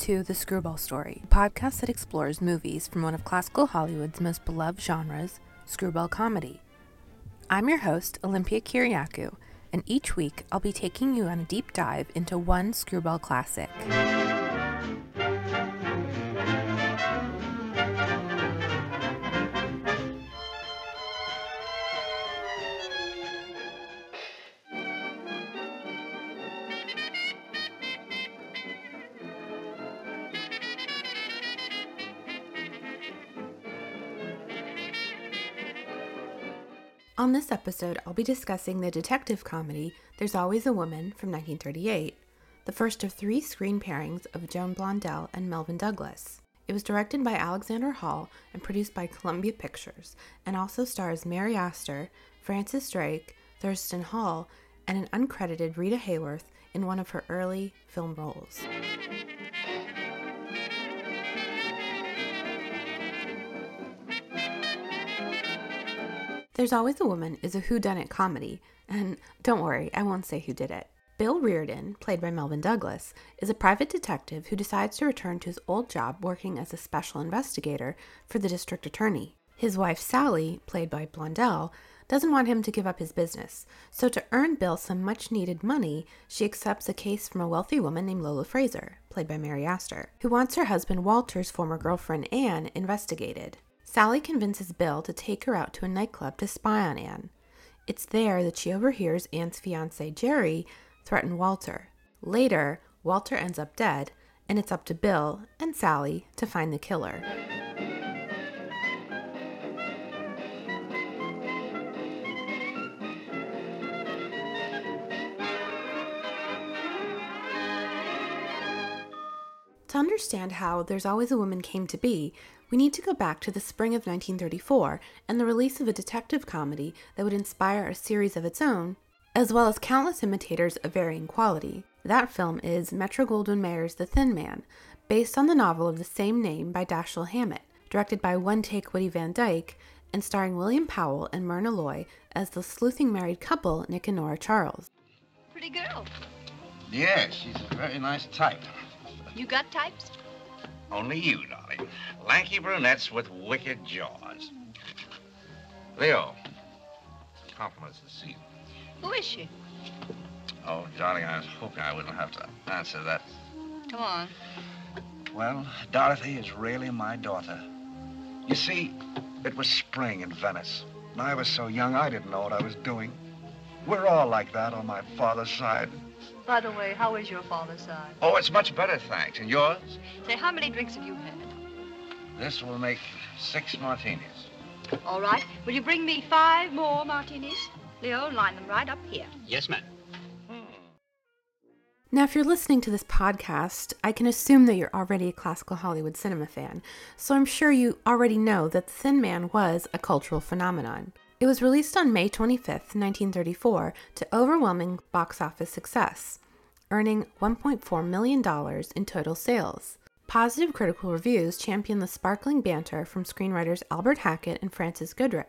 To The Screwball Story, a podcast that explores movies from one of classical Hollywood's most beloved genres, screwball comedy. I'm your host, Olympia Kiriakou, and each week I'll be taking you on a deep dive into one screwball classic. On this episode, I'll be discussing the detective comedy There's Always a Woman from 1938, the first of three screen pairings of Joan Blondell and Melvyn Douglas. It was directed by Alexander Hall and produced by Columbia Pictures, and also stars Mary Astor, Frances Drake, Thurston Hall, and an uncredited Rita Hayworth in one of her early film roles. There's Always a Woman is a whodunit comedy, and don't worry, I won't say who did it. Bill Reardon, played by Melvyn Douglas, is a private detective who decides to return to his old job working as a special investigator for the district attorney. His wife Sally, played by Blondell, doesn't want him to give up his business, so to earn Bill some much needed money, she accepts a case from a wealthy woman named Lola Fraser, played by Mary Astor, who wants her husband Walter's former girlfriend Anne investigated. Sally convinces Bill to take her out to a nightclub to spy on Anne. It's there that she overhears Anne's fiance, Jerry, threaten Walter. Later, Walter ends up dead, and it's up to Bill and Sally to find the killer. Understand how There's Always a Woman came to be, we need to go back to the spring of 1934 and the release of a detective comedy that would inspire a series of its own, as well as countless imitators of varying quality. That film is Metro Goldwyn Mayer's The Thin Man, based on the novel of the same name by Dashiell Hammett, directed by One Take Woody Van Dyke, and starring William Powell and Myrna Loy as the sleuthing married couple Nick and Nora Charles. Pretty girl. Yes, she's a very nice type. You got types? Only you, darling. Lanky brunettes with wicked jaws. Leo, compliments this evening. Who is she? Oh, darling, I was hoping I wouldn't have to answer that. Come on. Well, Dorothy is really my daughter. You see, it was spring in Venice, and I was so young I didn't know what I was doing. We're all like that on my father's side. By the way, how is your father's side? Oh, it's much better, thanks. And yours? Say, how many drinks have you had? This will make six martinis. All right. Will you bring me five more martinis? Leo, line them right up here. Yes, ma'am. Hmm. Now, if you're listening to this podcast, I can assume that you're already a classical Hollywood cinema fan, so I'm sure you already know that The Thin Man was a cultural phenomenon. It was released on May 25, 1934, to overwhelming box office success, earning $1.4 million in total sales. Positive critical reviews championed the sparkling banter from screenwriters Albert Hackett and Frances Goodrich,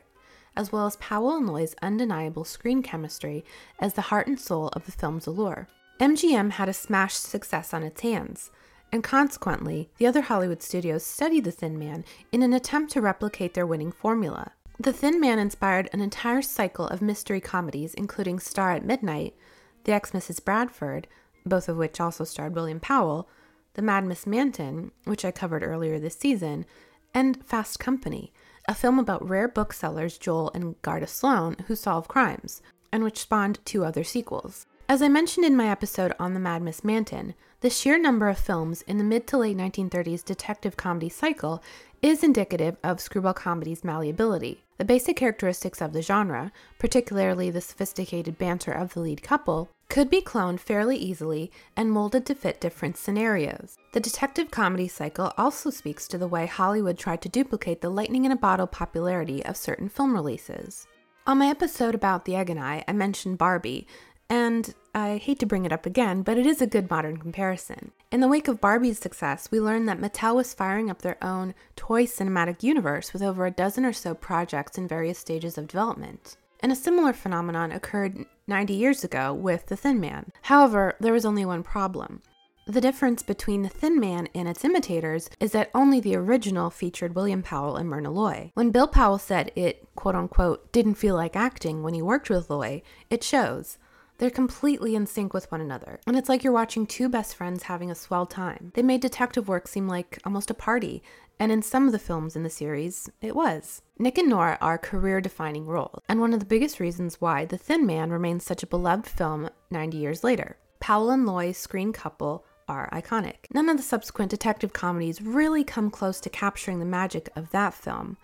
as well as Powell and Loy's undeniable screen chemistry as the heart and soul of the film's allure. MGM had a smash success on its hands, and consequently, the other Hollywood studios studied The Thin Man in an attempt to replicate their winning formula. The Thin Man inspired an entire cycle of mystery comedies, including Star of Midnight, The Ex Mrs. Bradford, both of which also starred William Powell, The Mad Miss Manton, which I covered earlier this season, and Fast Company, a film about rare booksellers Joel and Garda Sloane who solve crimes, and which spawned two other sequels. As I mentioned in my episode on the Mad Miss Manton, the sheer number of films in the mid to late 1930s detective comedy cycle is indicative of screwball comedy's malleability. The basic characteristics of the genre, particularly the sophisticated banter of the lead couple, could be cloned fairly easily and molded to fit different scenarios. The detective comedy cycle also speaks to the way Hollywood tried to duplicate the lightning in a bottle popularity of certain film releases. On my episode about the Egg and I, I mentioned Barbie, and I hate to bring it up again, but it is a good modern comparison. In the wake of Barbie's success, we learned that Mattel was firing up their own toy cinematic universe with over a dozen or so projects in various stages of development. And a similar phenomenon occurred 90 years ago with The Thin Man. However, there was only one problem. The difference between The Thin Man and its imitators is that only the original featured William Powell and Myrna Loy. When Bill Powell said it, quote unquote, didn't feel like acting when he worked with Loy, it shows. They're completely in sync with one another, and it's like you're watching two best friends having a swell time. They made detective work seem like almost a party, and in some of the films in the series, it was. Nick and Nora are career defining roles, and one of the biggest reasons why The Thin Man remains such a beloved film 90 years later. Powell and Loy's screen couple are iconic. None of the subsequent detective comedies really come close to capturing the magic of that film,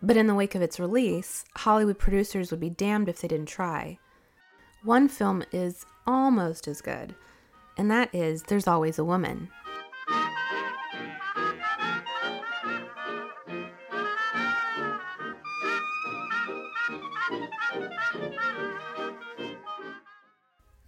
but in the wake of its release, Hollywood producers would be damned if they didn't try. One film is almost as good, and that is There's Always a Woman.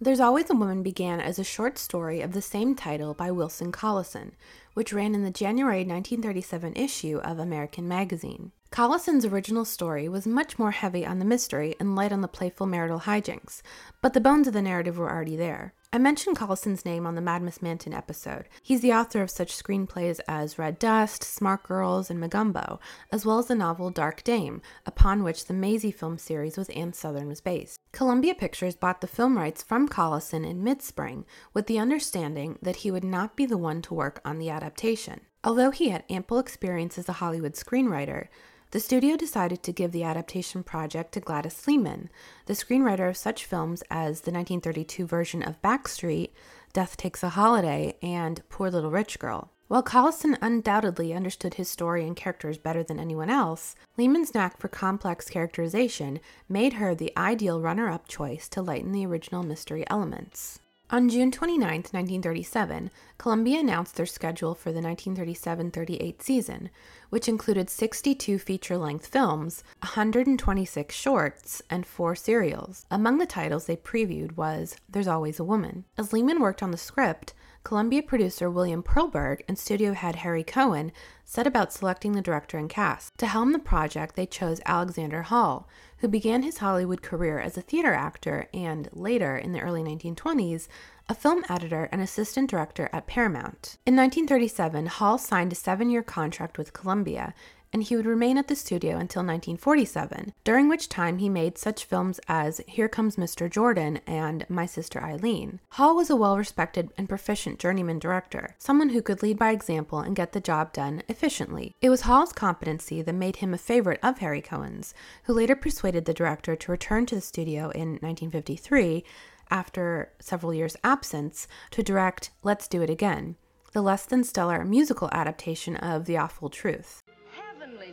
There's Always a Woman began as a short story of the same title by Wilson Collison, which ran in the January 1937 issue of American Magazine. Collison's original story was much more heavy on the mystery and light on the playful marital hijinks, but the bones of the narrative were already there. I mentioned Collison's name on the Mad Manton episode. He's the author of such screenplays as Red Dust, Smart Girls, and Mogambo, as well as the novel Dark Dame, upon which the Maisie film series with Ann Sothern was based. Columbia Pictures bought the film rights from Collison in mid spring with the understanding that he would not be the one to work on the adaptation. Although he had ample experience as a Hollywood screenwriter, the studio decided to give the adaptation project to Gladys Lehman, the screenwriter of such films as the 1932 version of Backstreet, Death Takes a Holiday, and Poor Little Rich Girl. While Collison undoubtedly understood his story and characters better than anyone else, Lehman's knack for complex characterization made her the ideal runner up choice to lighten the original mystery elements. On June 29, 1937, Columbia announced their schedule for the 1937 38 season, which included 62 feature length films, 126 shorts, and four serials. Among the titles they previewed was There's Always a Woman. As Lehman worked on the script, Columbia producer William Perlberg and studio head Harry Cohn set about selecting the director and cast. To helm the project, they chose Alexander Hall, who began his Hollywood career as a theater actor and, later, in the early 1920s, a film editor and assistant director at Paramount. In 1937, Hall signed a seven year contract with Columbia and he would remain at the studio until 1947, during which time he made such films as Here Comes Mr. Jordan and My Sister Eileen. Hall was a well respected and proficient journeyman director, someone who could lead by example and get the job done efficiently. It was Hall's competency that made him a favorite of Harry Cohn's, who later persuaded the director to return to the studio in 1953 after several years' absence to direct Let's Do It Again, the less than stellar musical adaptation of The Awful Truth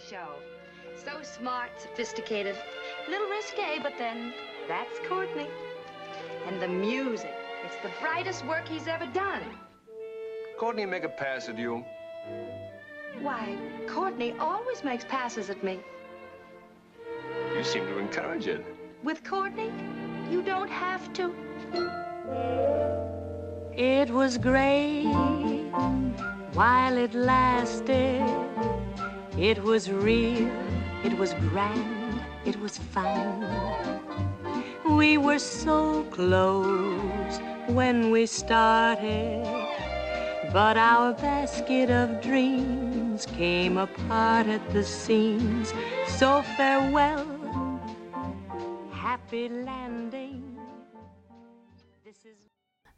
show. So smart, sophisticated, a little risque, but then that's Courtney. And the music, it's the brightest work he's ever done. Courtney make a pass at you? Why, Courtney always makes passes at me. You seem to encourage it. With Courtney, you don't have to. It was great while it lasted. It was real, it was grand, it was fun. We were so close when we started, but our basket of dreams came apart at the seams. So farewell, happy landing.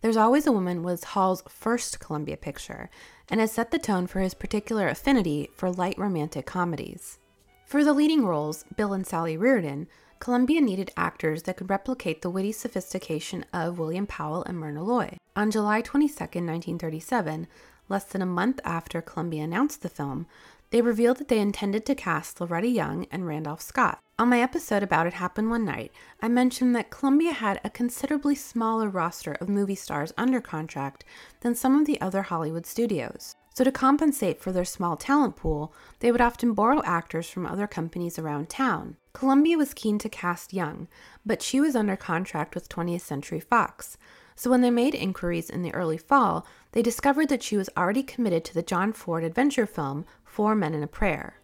There's Always a Woman was Hall's first Columbia picture and has set the tone for his particular affinity for light romantic comedies. For the leading roles, Bill and Sally Reardon, Columbia needed actors that could replicate the witty sophistication of William Powell and Myrna Loy. On July 22, 1937, less than a month after Columbia announced the film, they revealed that they intended to cast Loretta Young and Randolph Scott. On my episode about It Happened One Night, I mentioned that Columbia had a considerably smaller roster of movie stars under contract than some of the other Hollywood studios. So, to compensate for their small talent pool, they would often borrow actors from other companies around town. Columbia was keen to cast Young, but she was under contract with 20th Century Fox. So, when they made inquiries in the early fall, they discovered that she was already committed to the John Ford adventure film Four Men and a Prayer.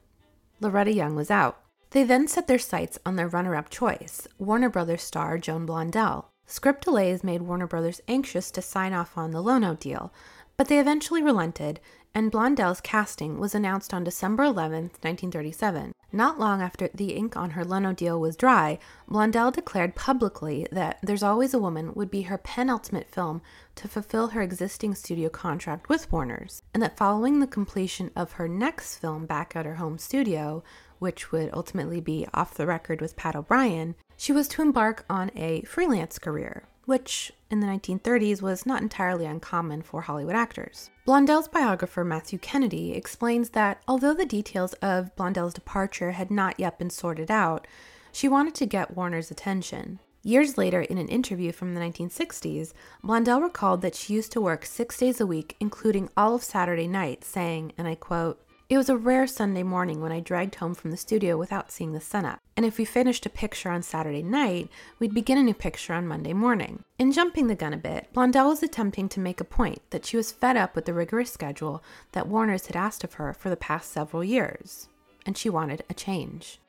Loretta Young was out. They then set their sights on their runner up choice, Warner Brothers star Joan Blondell. Script delays made Warner Brothers anxious to sign off on the Lono deal, But they eventually relented, and Blondell's casting was announced on December 11, 1937. Not long after the ink on her Leno deal was dry, Blondell declared publicly that There's Always a Woman would be her penultimate film to fulfill her existing studio contract with Warner's, and that following the completion of her next film back at her home studio, which would ultimately be Off the Record with Pat O'Brien, she was to embark on a freelance career, which in the 1930s was not entirely uncommon for Hollywood actors. Blondell's biographer Matthew Kennedy explains that although the details of Blondell's departure had not yet been sorted out, she wanted to get Warner's attention. Years later, in an interview from the 1960s, Blondell recalled that she used to work six days a week, including all of Saturday night, saying, and I quote, it was a rare Sunday morning when I dragged home from the studio without seeing the sun up. And if we finished a picture on Saturday night, we'd begin a new picture on Monday morning. In jumping the gun a bit, Blondell was attempting to make a point that she was fed up with the rigorous schedule that Warner's had asked of her for the past several years, and she wanted a change.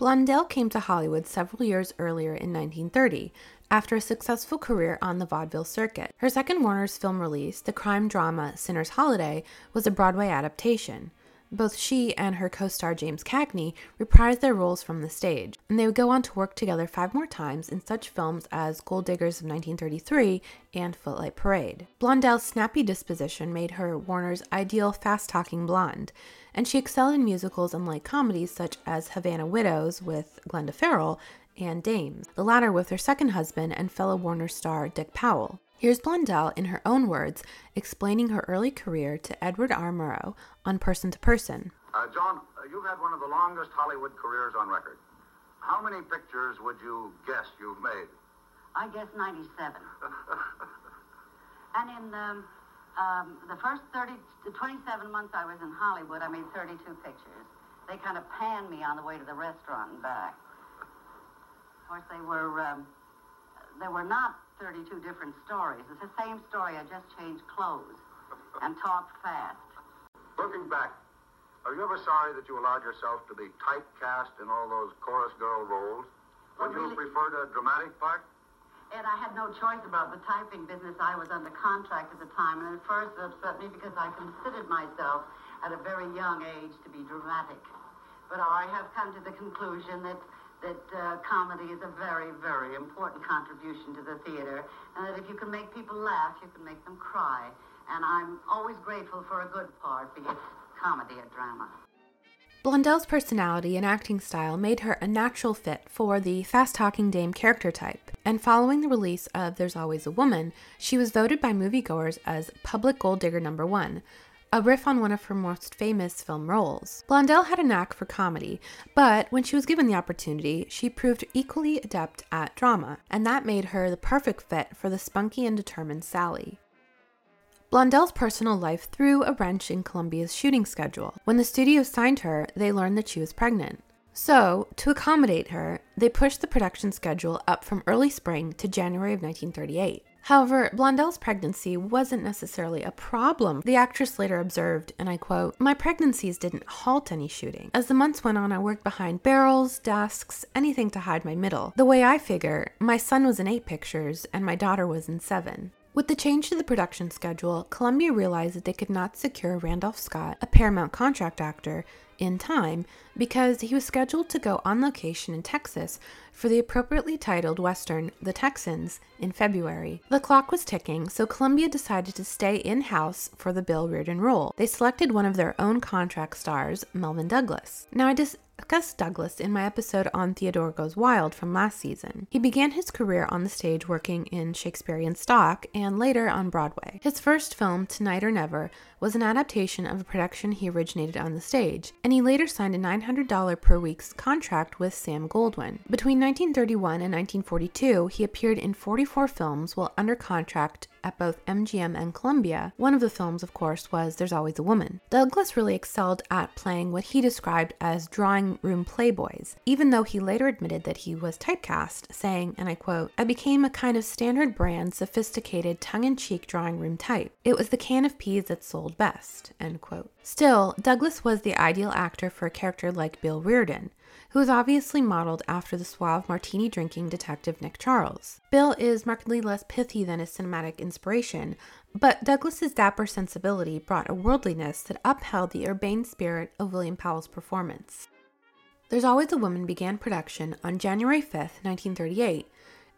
Blondell came to Hollywood several years earlier in 1930 after a successful career on the vaudeville circuit. Her second Warner's film release, the crime drama Sinner's Holiday, was a Broadway adaptation. Both she and her co star James Cagney reprised their roles from the stage, and they would go on to work together five more times in such films as Gold Diggers of 1933 and Footlight Parade. Blondell's snappy disposition made her Warner's ideal fast talking blonde, and she excelled in musicals and light comedies such as Havana Widows with Glenda Farrell and Dames, the latter with her second husband and fellow Warner star Dick Powell. Here's Blondell, in her own words, explaining her early career to Edward R. Murrow on Person to Person. Uh, Joan, uh, you've had one of the longest Hollywood careers on record. How many pictures would you guess you've made? I guess 97. and in um, um, the first 30, 27 months I was in Hollywood, I made 32 pictures. They kind of panned me on the way to the restaurant and back. Of course, they were um, they were not 32 different stories. It's the same story. I just changed clothes and talked fast. Looking back, are you ever sorry that you allowed yourself to be typecast in all those chorus girl roles? Would Well, you really- preferred a dramatic part? Ed, I had no choice about the typing business. I was under contract at the time, and at first it upset me because I considered myself at a very young age to be dramatic. But I have come to the conclusion that that uh, comedy is a very, very important contribution to the theater, and that if you can make people laugh, you can make them cry. And I'm always grateful for a good part, be it comedy or drama. Blondell's personality and acting style made her a natural fit for the fast talking dame character type, and following the release of There's Always a Woman, she was voted by moviegoers as Public Gold Digger number one, a riff on one of her most famous film roles. Blondell had a knack for comedy, but when she was given the opportunity, she proved equally adept at drama, and that made her the perfect fit for the spunky and determined Sally. Blondell's personal life threw a wrench in Columbia's shooting schedule. When the studio signed her, they learned that she was pregnant. So, to accommodate her, they pushed the production schedule up from early spring to January of 1938. However, Blondell's pregnancy wasn't necessarily a problem. The actress later observed, and I quote, My pregnancies didn't halt any shooting. As the months went on, I worked behind barrels, desks, anything to hide my middle. The way I figure, my son was in eight pictures and my daughter was in seven. With the change to the production schedule, Columbia realized that they could not secure Randolph Scott, a Paramount contract actor, in time because he was scheduled to go on location in Texas for the appropriately titled Western The Texans in February. The clock was ticking, so Columbia decided to stay in house for the Bill Reardon role. They selected one of their own contract stars, Melvyn Douglas. Now, I discussed Douglas in my episode on Theodora Goes Wild from last season. He began his career on the stage working in Shakespearean stock and later on Broadway. His first film, Tonight or Never, was an adaptation of a production he originated on the stage, and he later signed a $900 per week contract with Sam Goldwyn. Between 1931 and 1942, he appeared in 44 films while under contract at both MGM and Columbia. One of the films, of course, was There's Always a Woman. Douglas really excelled at playing what he described as drawing room playboys, even though he later admitted that he was typecast, saying, and I quote, I became a kind of standard brand, sophisticated, tongue in cheek drawing room type. It was the can of peas that sold best, end quote. Still, Douglas was the ideal actor for a character like Bill Reardon, who was obviously modeled after the suave martini drinking detective Nick Charles. Bill is markedly less pithy than his cinematic inspiration, but Douglas's dapper sensibility brought a worldliness that upheld the urbane spirit of William Powell's performance. There's Always a Woman began production on January 5th, 1938,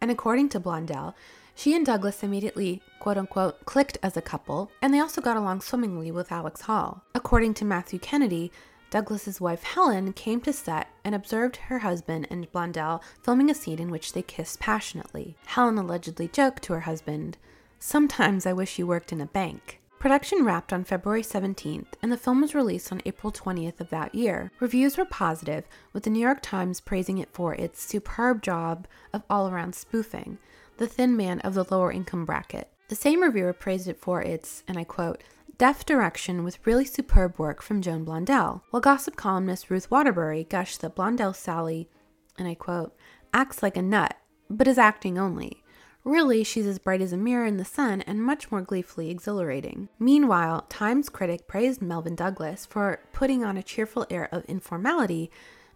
and according to Blondell, she and Douglas immediately, quote unquote, clicked as a couple, and they also got along swimmingly with Alex Hall. According to Matthew Kennedy, Douglas's wife Helen came to set and observed her husband and Blondell filming a scene in which they kissed passionately. Helen allegedly joked to her husband, Sometimes I wish you worked in a bank. Production wrapped on February 17th, and the film was released on April 20th of that year. Reviews were positive, with the New York Times praising it for its superb job of all around spoofing, the thin man of the lower income bracket. The same reviewer praised it for its, and I quote, deft direction with really superb work from Joan Blondell, while gossip columnist Ruth Waterbury gushed that Blondell Sally, and I quote, acts like a nut, but is acting only. Really, she's as bright as a mirror in the sun and much more gleefully exhilarating. Meanwhile, Times critic praised Melvyn Douglas for putting on a cheerful air of informality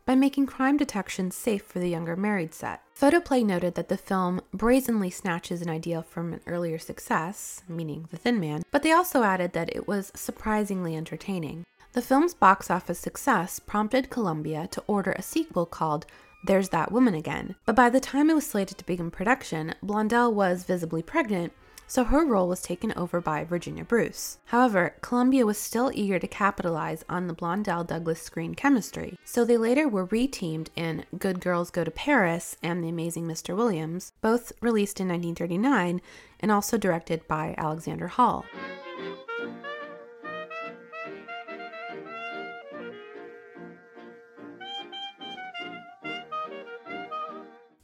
by making crime detection safe for the younger married set. Photoplay noted that the film brazenly snatches an idea from an earlier success, meaning The Thin Man, but they also added that it was surprisingly entertaining. The film's box office success prompted Columbia to order a sequel called there's That Woman Again. But by the time it was slated to begin production, Blondell was visibly pregnant, so her role was taken over by Virginia Bruce. However, Columbia was still eager to capitalize on the Blondell Douglas screen chemistry, so they later were reteamed in Good Girls Go to Paris and The Amazing Mr. Williams, both released in 1939 and also directed by Alexander Hall.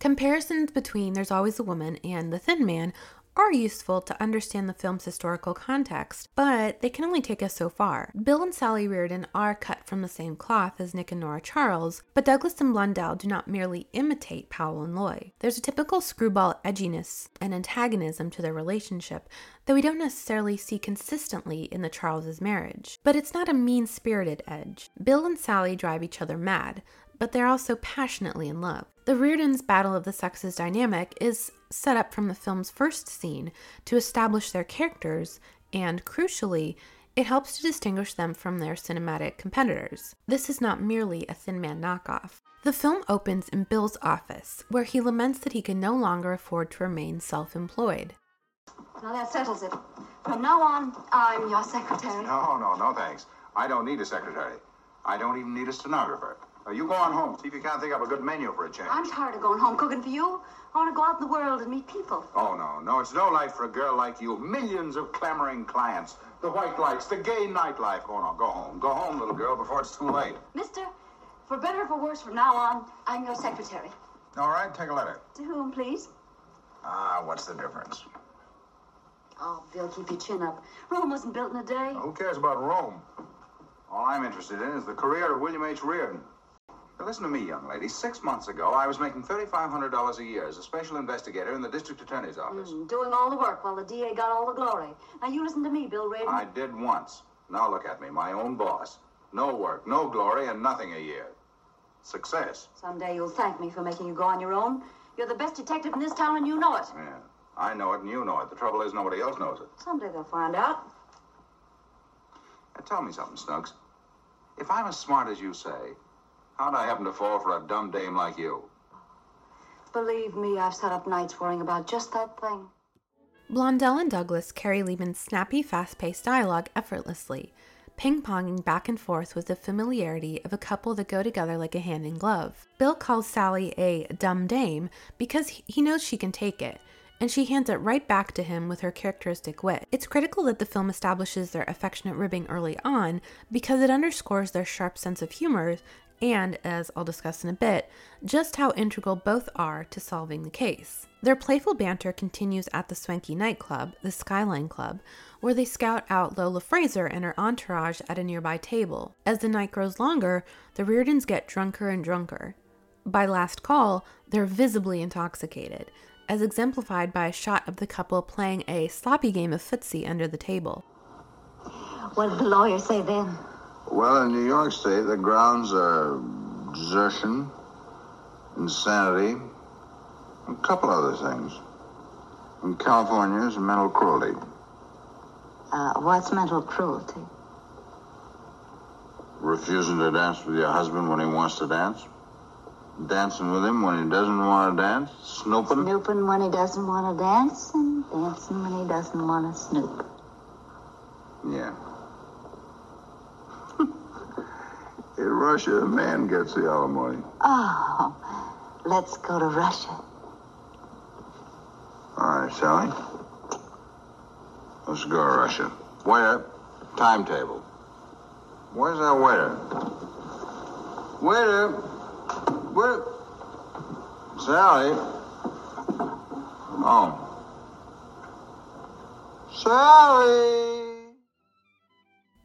Comparisons between There's Always a Woman and The Thin Man are useful to understand the film's historical context, but they can only take us so far. Bill and Sally Reardon are cut from the same cloth as Nick and Nora Charles, but Douglas and Blondell do not merely imitate Powell and Loy. There's a typical screwball edginess and antagonism to their relationship that we don't necessarily see consistently in the Charleses' marriage. But it's not a mean spirited edge. Bill and Sally drive each other mad, but they're also passionately in love. The Reardons' battle of the sexes dynamic is set up from the film's first scene to establish their characters, and crucially, it helps to distinguish them from their cinematic competitors. This is not merely a Thin Man knockoff. The film opens in Bill's office, where he laments that he can no longer afford to remain self employed. Now that settles it. From now on, I'm your secretary. No, no, no, thanks. I don't need a secretary. I don't even need a stenographer. Uh, you go on home. See if you can't think up a good menu for a change. I'm tired of going home cooking for you. I want to go out in the world and meet people. Oh, no, no. It's no life for a girl like you. Millions of clamoring clients. The white lights, the gay nightlife. Oh, no, go home. Go home, little girl, before it's too late. Mister, for better or for worse, from now on, I'm your secretary. All right, take a letter. To whom, please? Ah, what's the difference? Oh, Bill, keep your chin up. Rome wasn't built in a day. Who cares about Rome? All I'm interested in is the career of William H. Reardon. Now, listen to me, young lady. Six months ago, I was making $3,500 a year as a special investigator in the district attorney's office. Mm, doing all the work while the DA got all the glory. Now, you listen to me, Bill Reardon. I did once. Now look at me, my own boss. No work, no glory, and nothing a year. Success. Someday you'll thank me for making you go on your own. You're the best detective in this town, and you know it. Yeah, I know it, and you know it. The trouble is, nobody else knows it. Someday they'll find out. Now, tell me something, Snuggs. If I'm as smart as you say, How'd I happen to fall for a dumb dame like you? Believe me, I've sat up nights worrying about just that thing. Blondell and Douglas carry Lehman's snappy, fast paced dialogue effortlessly, ping ponging back and forth with the familiarity of a couple that go together like a hand in glove. Bill calls Sally a dumb dame because he knows she can take it, and she hands it right back to him with her characteristic wit. It's critical that the film establishes their affectionate ribbing early on because it underscores their sharp sense of humor and, as I'll discuss in a bit, just how integral both are to solving the case. Their playful banter continues at the swanky nightclub, the Skyline Club, where they scout out Lola Fraser and her entourage at a nearby table. As the night grows longer, the Reardons get drunker and drunker. By last call, they're visibly intoxicated, as exemplified by a shot of the couple playing a sloppy game of footsie under the table. What did the lawyer say then? Well, in New York State, the grounds are desertion, insanity, a couple other things. In California, it's mental cruelty. Uh, what's mental cruelty? Refusing to dance with your husband when he wants to dance. Dancing with him when he doesn't want to dance. Snooping. Snooping when he doesn't want to dance, and dancing when he doesn't want to snoop. Yeah. In Russia, a man gets the alimony. Oh, let's go to Russia. All right, Sally. Let's go to Russia. Waiter, timetable. Where's that waiter? Waiter! Where? Sally? Oh. Sally!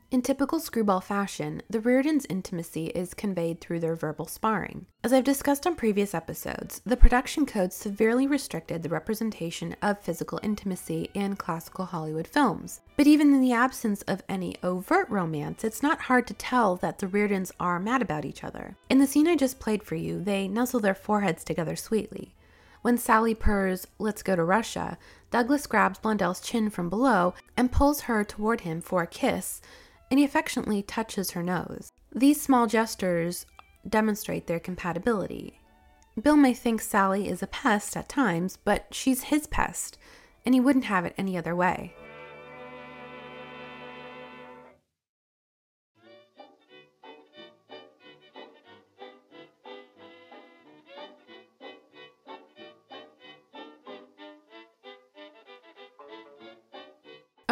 In typical screwball fashion, the Reardons' intimacy is conveyed through their verbal sparring. As I've discussed on previous episodes, the production code severely restricted the representation of physical intimacy in classical Hollywood films. But even in the absence of any overt romance, it's not hard to tell that the Reardons are mad about each other. In the scene I just played for you, they nuzzle their foreheads together sweetly. When Sally purrs, Let's go to Russia, Douglas grabs Blondell's chin from below and pulls her toward him for a kiss and he affectionately touches her nose. These small gestures demonstrate their compatibility. Bill may think Sally is a pest at times, but she's his pest, and he wouldn't have it any other way.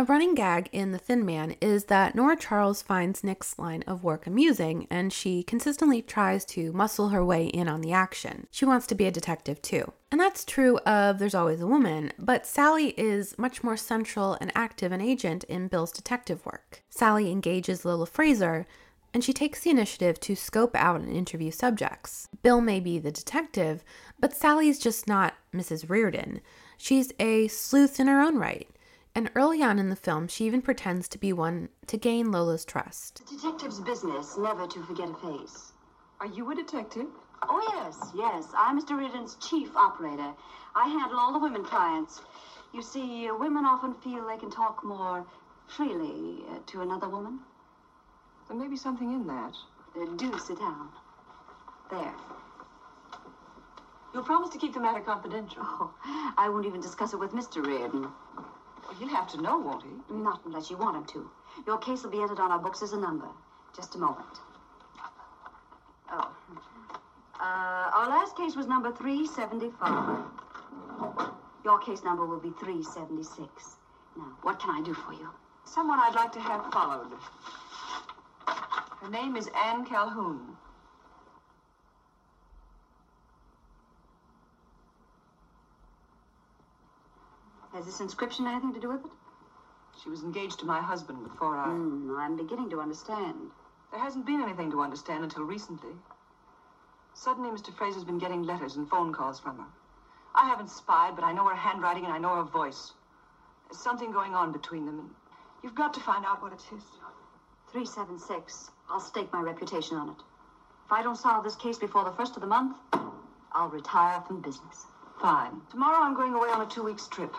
Running gag in The Thin Man is that Nora Charles finds Nick's line of work amusing and she consistently tries to muscle her way in on the action. She wants to be a detective too. And that's true of There's Always a Woman, but Sally is much more central and active an agent in Bill's detective work. Sally engages Lola Fraser and she takes the initiative to scope out and interview subjects. Bill may be the detective, but Sally's just not Mrs. Reardon. She's a sleuth in her own right and early on in the film, she even pretends to be one to gain Lola's trust. The detective's business, never to forget a face. Are you a detective? Oh, yes, yes. I'm Mr. Reardon's chief operator. I handle all the women clients. You see, uh, women often feel they can talk more freely uh, to another woman. There may be something in that. Uh, do sit down. There. You'll promise to keep the matter confidential. Oh, I won't even discuss it with Mr. Reardon. Well, he'll have to know, won't he? Not unless you want him to. Your case will be entered on our books as a number. Just a moment. Oh. Uh, our last case was number 375. Your case number will be 376. Now, what can I do for you? Someone I'd like to have followed. Her name is Anne Calhoun. Has this inscription anything to do with it? She was engaged to my husband before I. Mm, I'm beginning to understand. There hasn't been anything to understand until recently. Suddenly, Mr. Fraser's been getting letters and phone calls from her. I haven't spied, but I know her handwriting and I know her voice. There's something going on between them, and you've got to find out what it is. 376. I'll stake my reputation on it. If I don't solve this case before the first of the month, I'll retire from business. Fine. Tomorrow I'm going away on a two weeks trip.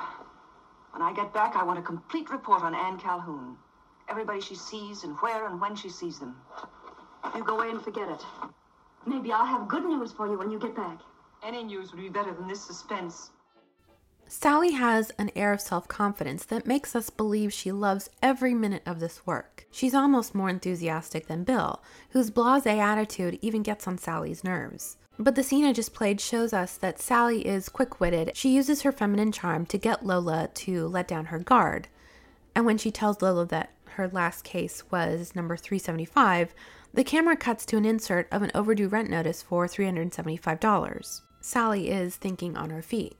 When I get back, I want a complete report on Anne Calhoun. Everybody she sees and where and when she sees them. You go away and forget it. Maybe I'll have good news for you when you get back. Any news would be better than this suspense. Sally has an air of self confidence that makes us believe she loves every minute of this work. She's almost more enthusiastic than Bill, whose blase attitude even gets on Sally's nerves. But the scene I just played shows us that Sally is quick witted. She uses her feminine charm to get Lola to let down her guard. And when she tells Lola that her last case was number 375, the camera cuts to an insert of an overdue rent notice for $375. Sally is thinking on her feet.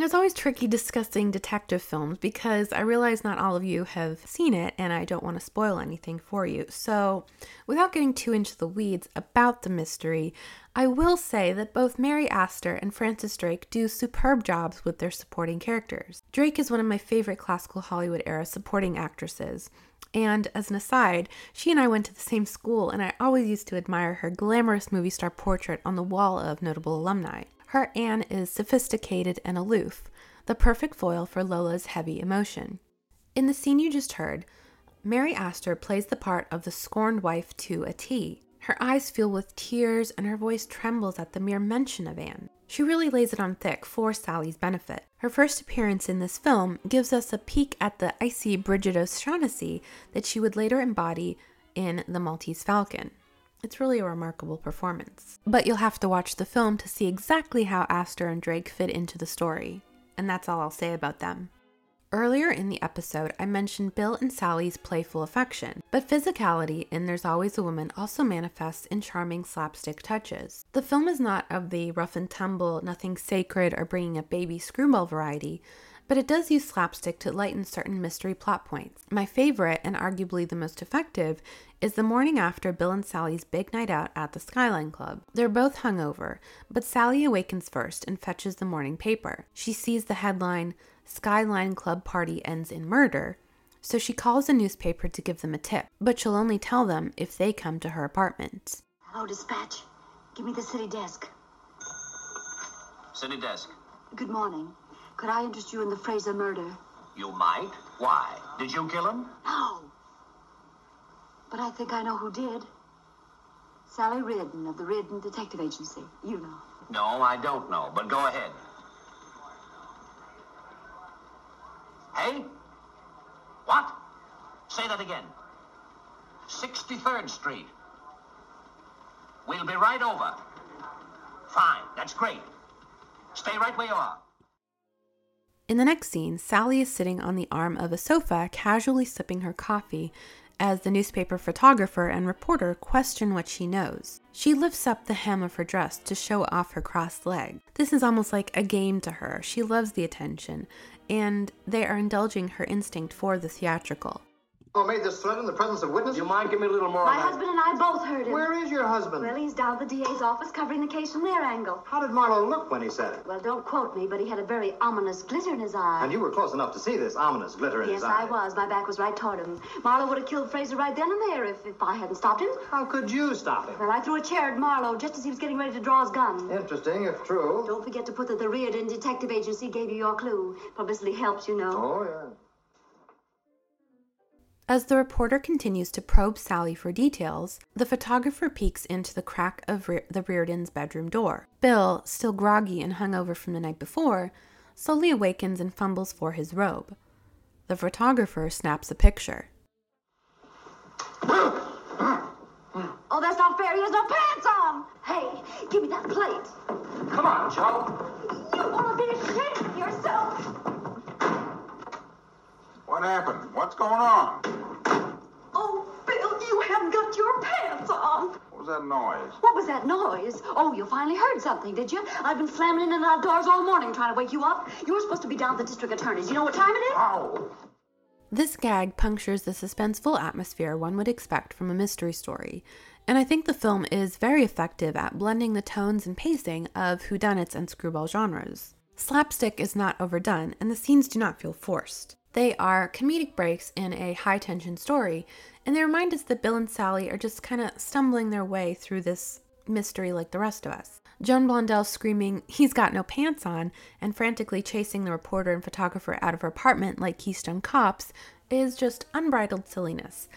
It's always tricky discussing detective films because I realize not all of you have seen it and I don't want to spoil anything for you. So, without getting too into the weeds about the mystery, I will say that both Mary Astor and Frances Drake do superb jobs with their supporting characters. Drake is one of my favorite classical Hollywood era supporting actresses, And as an aside, she and I went to the same school, and I always used to admire her glamorous movie star portrait on the wall of notable alumni. Her Anne is sophisticated and aloof, the perfect foil for Lola's heavy emotion. In the scene you just heard, Mary Astor plays the part of the scorned wife to a T. Her eyes fill with tears and her voice trembles at the mere mention of Anne. She really lays it on thick for Sally's benefit. Her first appearance in this film gives us a peek at the icy Brigid O'Shaughnessy that she would later embody in The Maltese Falcon. It's really a remarkable performance. But you'll have to watch the film to see exactly how Astor and Drake fit into the story. And that's all I'll say about them. Earlier in the episode, I mentioned Bill and Sally's playful affection, but physicality in There's Always a Woman also manifests in charming slapstick touches. The film is not of the rough and tumble, nothing sacred, or bringing up baby screwball variety, but it does use slapstick to lighten certain mystery plot points. My favorite, and arguably the most effective, is the morning after Bill and Sally's big night out at the Skyline Club. They're both hungover, but Sally awakens first and fetches the morning paper. She sees the headline, Skyline Club party ends in murder, so she calls a newspaper to give them a tip, but she'll only tell them if they come to her apartment. Hello, dispatch. Give me the city desk. City desk. Good morning. Could I interest you in the Fraser murder? You might. Why? Did you kill him? No. But I think I know who did. Sally Reardon of the Reardon Detective Agency. You know. No, I don't know, but go ahead. Hey? What? Say that again. 63rd Street. We'll be right over. Fine, that's great. Stay right where you are. In the next scene, Sally is sitting on the arm of a sofa, casually sipping her coffee, as the newspaper photographer and reporter question what she knows. She lifts up the hem of her dress to show off her crossed leg. This is almost like a game to her. She loves the attention, and they are indulging her instinct for the theatrical. Oh, made this threat in the presence of witnesses? You mind give me a little more My on that? husband and I both heard him. Where is your husband? Well, he's down at the DA's office covering the case from their angle. How did Marlowe look when he said it? Well, don't quote me, but he had a very ominous glitter in his eye. And you were close enough to see this ominous glitter in yes, his eye. Yes, I was. My back was right toward him. Marlowe would have killed Fraser right then and there if, if I hadn't stopped him. How could you stop him? Well, I threw a chair at Marlowe just as he was getting ready to draw his gun. Interesting, if true. Don't forget to put that the Reardon Detective Agency gave you your clue. Publicity helps, you know. Oh, yeah. As the reporter continues to probe Sally for details, the photographer peeks into the crack of Re- the Reardon's bedroom door. Bill, still groggy and hungover from the night before, slowly awakens and fumbles for his robe. The photographer snaps a picture. Oh, that's not fair. He has no pants on. Hey, give me that plate. Come on, Joe. You want to be ashamed of yourself. What happened? What's going on? Oh, Bill, you haven't got your pants on. What was that noise? What was that noise? Oh, you finally heard something, did you? I've been slamming in and out doors all morning trying to wake you up. You were supposed to be down at the district attorney's. You know what time it is? Ow! This gag punctures the suspenseful atmosphere one would expect from a mystery story, and I think the film is very effective at blending the tones and pacing of whodunits and screwball genres. Slapstick is not overdone, and the scenes do not feel forced. They are comedic breaks in a high tension story, and they remind us that Bill and Sally are just kind of stumbling their way through this mystery like the rest of us. Joan Blondell screaming, He's got no pants on, and frantically chasing the reporter and photographer out of her apartment like Keystone Cops is just unbridled silliness.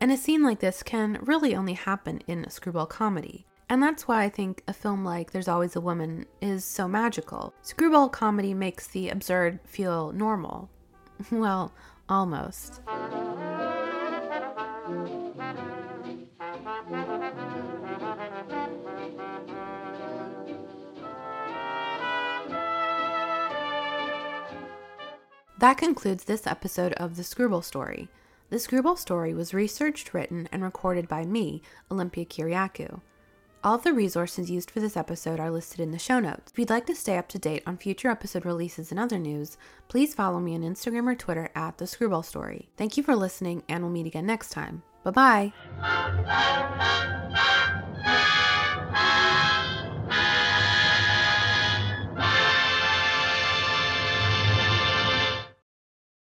And a scene like this can really only happen in a screwball comedy. And that's why I think a film like There's Always a Woman is so magical. Screwball comedy makes the absurd feel normal. Well, almost. That concludes this episode of The Screwball Story. The Screwball Story was researched, written, and recorded by me, Olympia Kiriakou. All of the resources used for this episode are listed in the show notes. If you'd like to stay up to date on future episode releases and other news, please follow me on Instagram or Twitter at The Screwball Story. Thank you for listening, and we'll meet again next time. Bye bye.